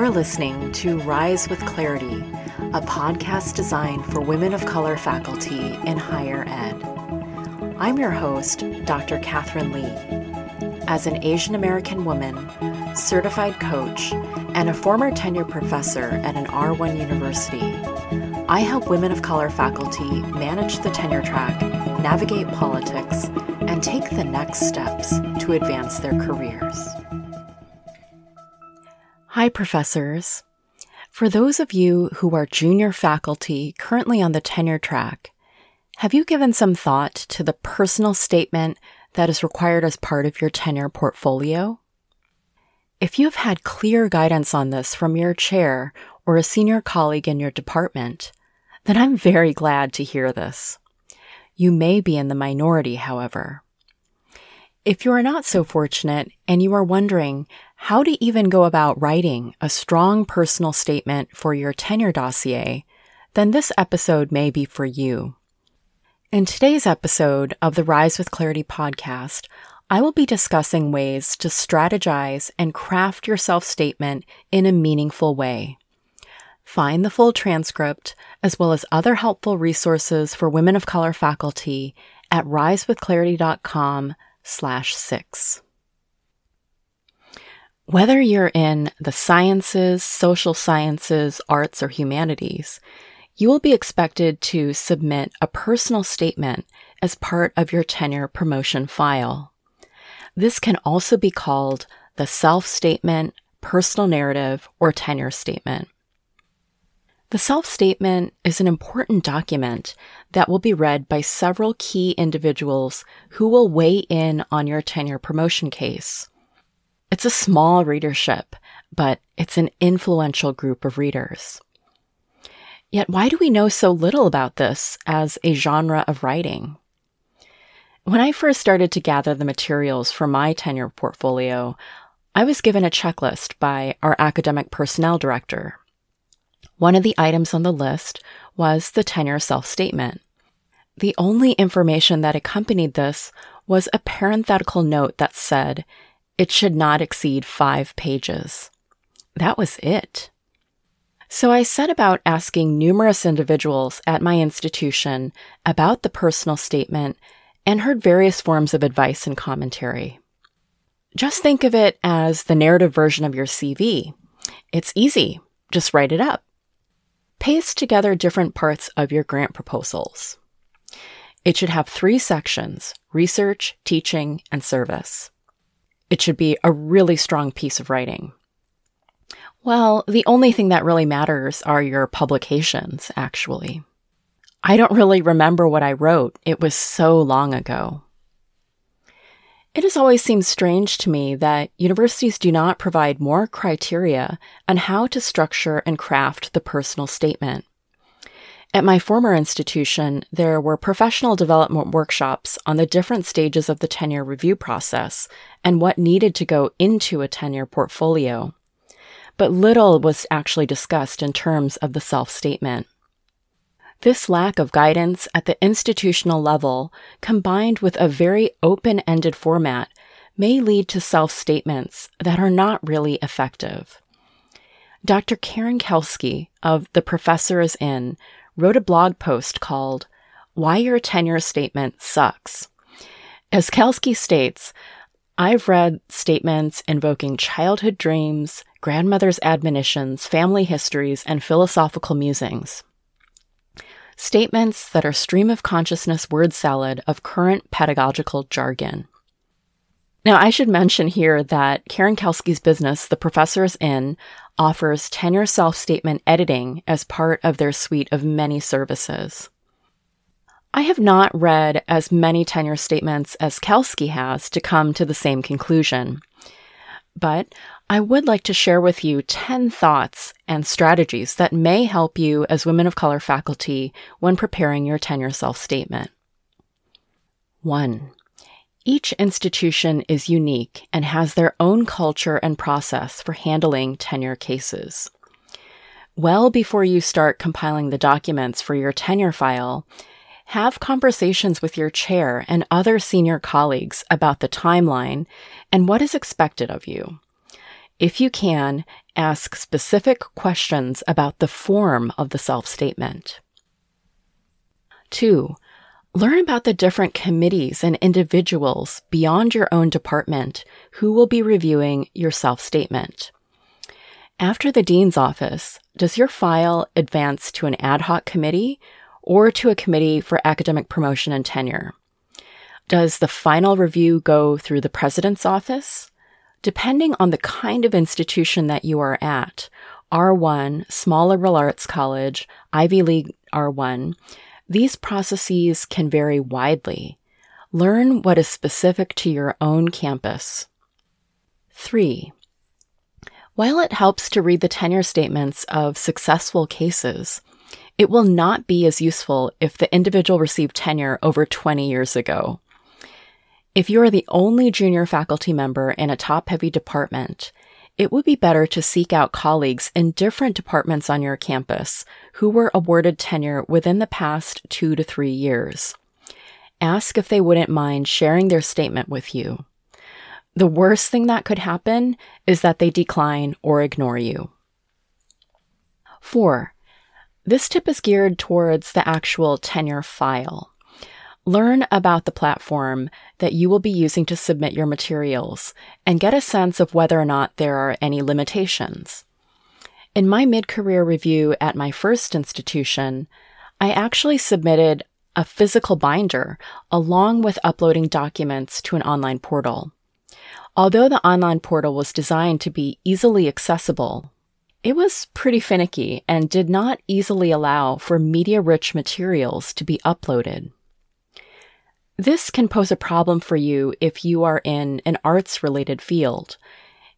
You're listening to Rise with Clarity, a podcast designed for women of color faculty in higher ed. I'm your host, Dr. Katherine Lee. As an Asian American woman, certified coach, and a former tenure professor at an R1 university, I help women of color faculty manage the tenure track, navigate politics, and take the next steps to advance their careers. Hi, professors. For those of you who are junior faculty currently on the tenure track, have you given some thought to the personal statement that is required as part of your tenure portfolio? If you've had clear guidance on this from your chair or a senior colleague in your department, then I'm very glad to hear this. You may be in the minority, however. If you are not so fortunate and you are wondering how to even go about writing a strong personal statement for your tenure dossier, then this episode may be for you. In today's episode of the Rise with Clarity podcast, I will be discussing ways to strategize and craft your self statement in a meaningful way. Find the full transcript as well as other helpful resources for women of color faculty at risewithclarity.com slash six. Whether you're in the sciences, social sciences, arts, or humanities, you will be expected to submit a personal statement as part of your tenure promotion file. This can also be called the self statement, personal narrative, or tenure statement. The self statement is an important document that will be read by several key individuals who will weigh in on your tenure promotion case. It's a small readership, but it's an influential group of readers. Yet, why do we know so little about this as a genre of writing? When I first started to gather the materials for my tenure portfolio, I was given a checklist by our academic personnel director, one of the items on the list was the tenure self statement. The only information that accompanied this was a parenthetical note that said it should not exceed five pages. That was it. So I set about asking numerous individuals at my institution about the personal statement and heard various forms of advice and commentary. Just think of it as the narrative version of your CV. It's easy. Just write it up paste together different parts of your grant proposals. It should have three sections research, teaching, and service. It should be a really strong piece of writing. Well, the only thing that really matters are your publications, actually. I don't really remember what I wrote. It was so long ago. It has always seemed strange to me that universities do not provide more criteria on how to structure and craft the personal statement. At my former institution, there were professional development workshops on the different stages of the tenure review process and what needed to go into a tenure portfolio. But little was actually discussed in terms of the self statement. This lack of guidance at the institutional level, combined with a very open ended format, may lead to self statements that are not really effective. Dr. Karen Kelsky of The Professor is In wrote a blog post called Why Your Tenure Statement Sucks. As Kelsky states, I've read statements invoking childhood dreams, grandmother's admonitions, family histories, and philosophical musings statements that are stream of consciousness word salad of current pedagogical jargon. Now, I should mention here that Karen Kelsky's business, The Professor's In, offers tenure self statement editing as part of their suite of many services. I have not read as many tenure statements as Kelsky has to come to the same conclusion, but I would like to share with you 10 thoughts and strategies that may help you as women of color faculty when preparing your tenure self statement. 1. Each institution is unique and has their own culture and process for handling tenure cases. Well before you start compiling the documents for your tenure file, have conversations with your chair and other senior colleagues about the timeline and what is expected of you. If you can, ask specific questions about the form of the self statement. Two, learn about the different committees and individuals beyond your own department who will be reviewing your self statement. After the Dean's office, does your file advance to an ad hoc committee or to a committee for academic promotion and tenure? Does the final review go through the President's office? Depending on the kind of institution that you are at, R1, small liberal arts college, Ivy League R1, these processes can vary widely. Learn what is specific to your own campus. 3. While it helps to read the tenure statements of successful cases, it will not be as useful if the individual received tenure over 20 years ago. If you are the only junior faculty member in a top heavy department, it would be better to seek out colleagues in different departments on your campus who were awarded tenure within the past two to three years. Ask if they wouldn't mind sharing their statement with you. The worst thing that could happen is that they decline or ignore you. Four, this tip is geared towards the actual tenure file. Learn about the platform that you will be using to submit your materials and get a sense of whether or not there are any limitations. In my mid career review at my first institution, I actually submitted a physical binder along with uploading documents to an online portal. Although the online portal was designed to be easily accessible, it was pretty finicky and did not easily allow for media rich materials to be uploaded. This can pose a problem for you if you are in an arts related field.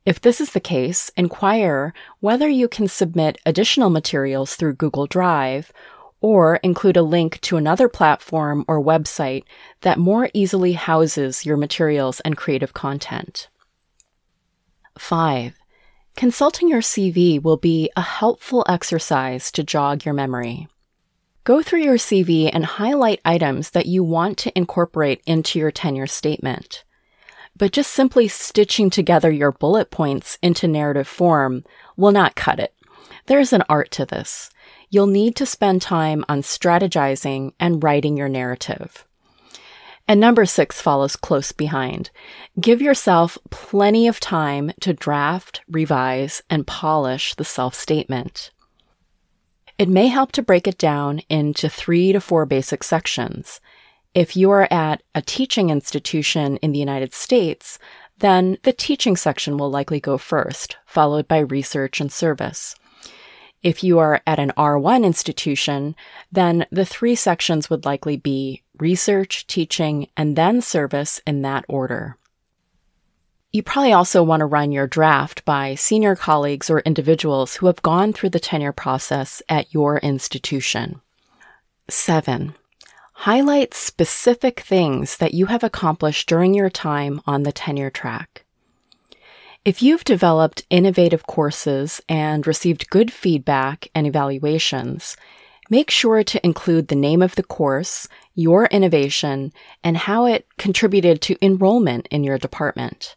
If this is the case, inquire whether you can submit additional materials through Google Drive or include a link to another platform or website that more easily houses your materials and creative content. 5. Consulting your CV will be a helpful exercise to jog your memory. Go through your CV and highlight items that you want to incorporate into your tenure statement. But just simply stitching together your bullet points into narrative form will not cut it. There's an art to this you'll need to spend time on strategizing and writing your narrative. And number six follows close behind. Give yourself plenty of time to draft, revise, and polish the self statement. It may help to break it down into three to four basic sections. If you are at a teaching institution in the United States, then the teaching section will likely go first, followed by research and service. If you are at an R1 institution, then the three sections would likely be research, teaching, and then service in that order. You probably also want to run your draft by senior colleagues or individuals who have gone through the tenure process at your institution. Seven, highlight specific things that you have accomplished during your time on the tenure track. If you've developed innovative courses and received good feedback and evaluations, make sure to include the name of the course, your innovation, and how it contributed to enrollment in your department.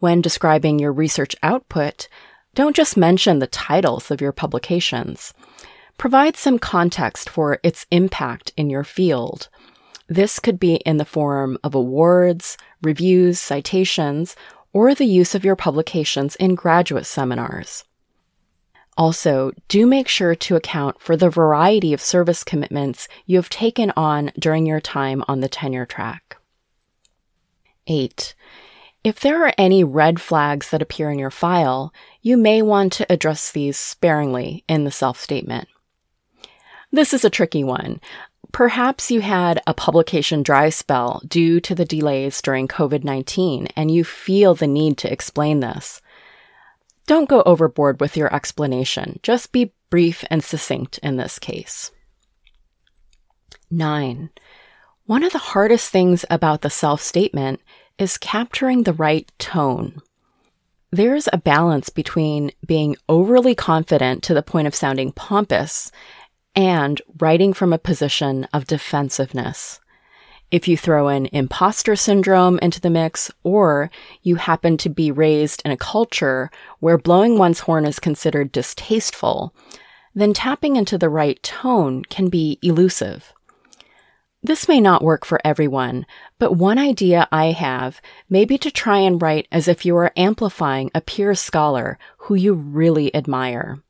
When describing your research output, don't just mention the titles of your publications. Provide some context for its impact in your field. This could be in the form of awards, reviews, citations, or the use of your publications in graduate seminars. Also, do make sure to account for the variety of service commitments you have taken on during your time on the tenure track. 8. If there are any red flags that appear in your file, you may want to address these sparingly in the self statement. This is a tricky one. Perhaps you had a publication dry spell due to the delays during COVID 19 and you feel the need to explain this. Don't go overboard with your explanation. Just be brief and succinct in this case. 9. One of the hardest things about the self statement is capturing the right tone. There's a balance between being overly confident to the point of sounding pompous and writing from a position of defensiveness. If you throw in imposter syndrome into the mix, or you happen to be raised in a culture where blowing one's horn is considered distasteful, then tapping into the right tone can be elusive. This may not work for everyone, but one idea I have may be to try and write as if you are amplifying a peer scholar who you really admire.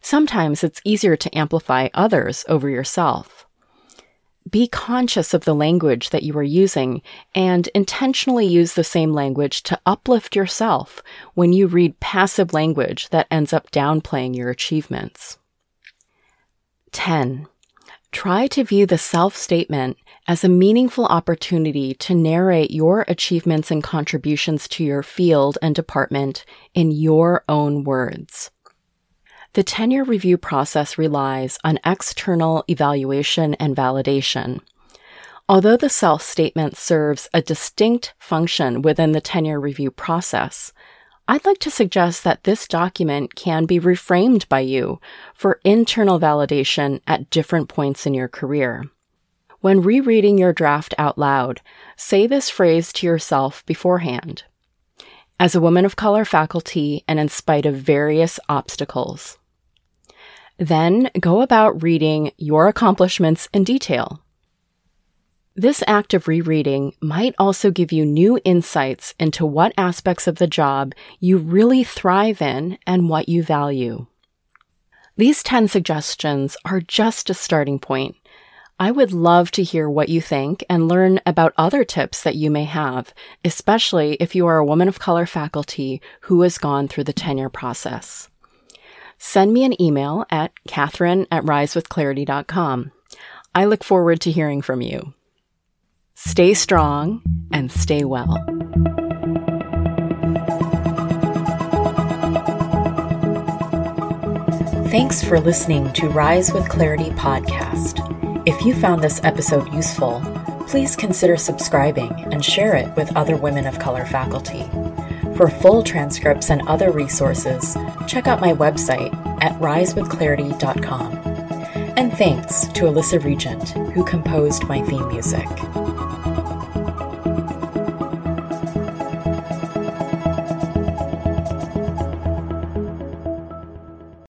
Sometimes it's easier to amplify others over yourself. Be conscious of the language that you are using and intentionally use the same language to uplift yourself when you read passive language that ends up downplaying your achievements. 10. Try to view the self statement as a meaningful opportunity to narrate your achievements and contributions to your field and department in your own words. The tenure review process relies on external evaluation and validation. Although the self statement serves a distinct function within the tenure review process, I'd like to suggest that this document can be reframed by you for internal validation at different points in your career. When rereading your draft out loud, say this phrase to yourself beforehand. As a woman of color faculty and in spite of various obstacles, then go about reading your accomplishments in detail. This act of rereading might also give you new insights into what aspects of the job you really thrive in and what you value. These 10 suggestions are just a starting point. I would love to hear what you think and learn about other tips that you may have, especially if you are a woman of color faculty who has gone through the tenure process send me an email at katherine at risewithclarity.com. I look forward to hearing from you. Stay strong and stay well. Thanks for listening to Rise with Clarity podcast. If you found this episode useful, please consider subscribing and share it with other women of color faculty. For full transcripts and other resources, check out my website at risewithclarity.com. And thanks to Alyssa Regent, who composed my theme music.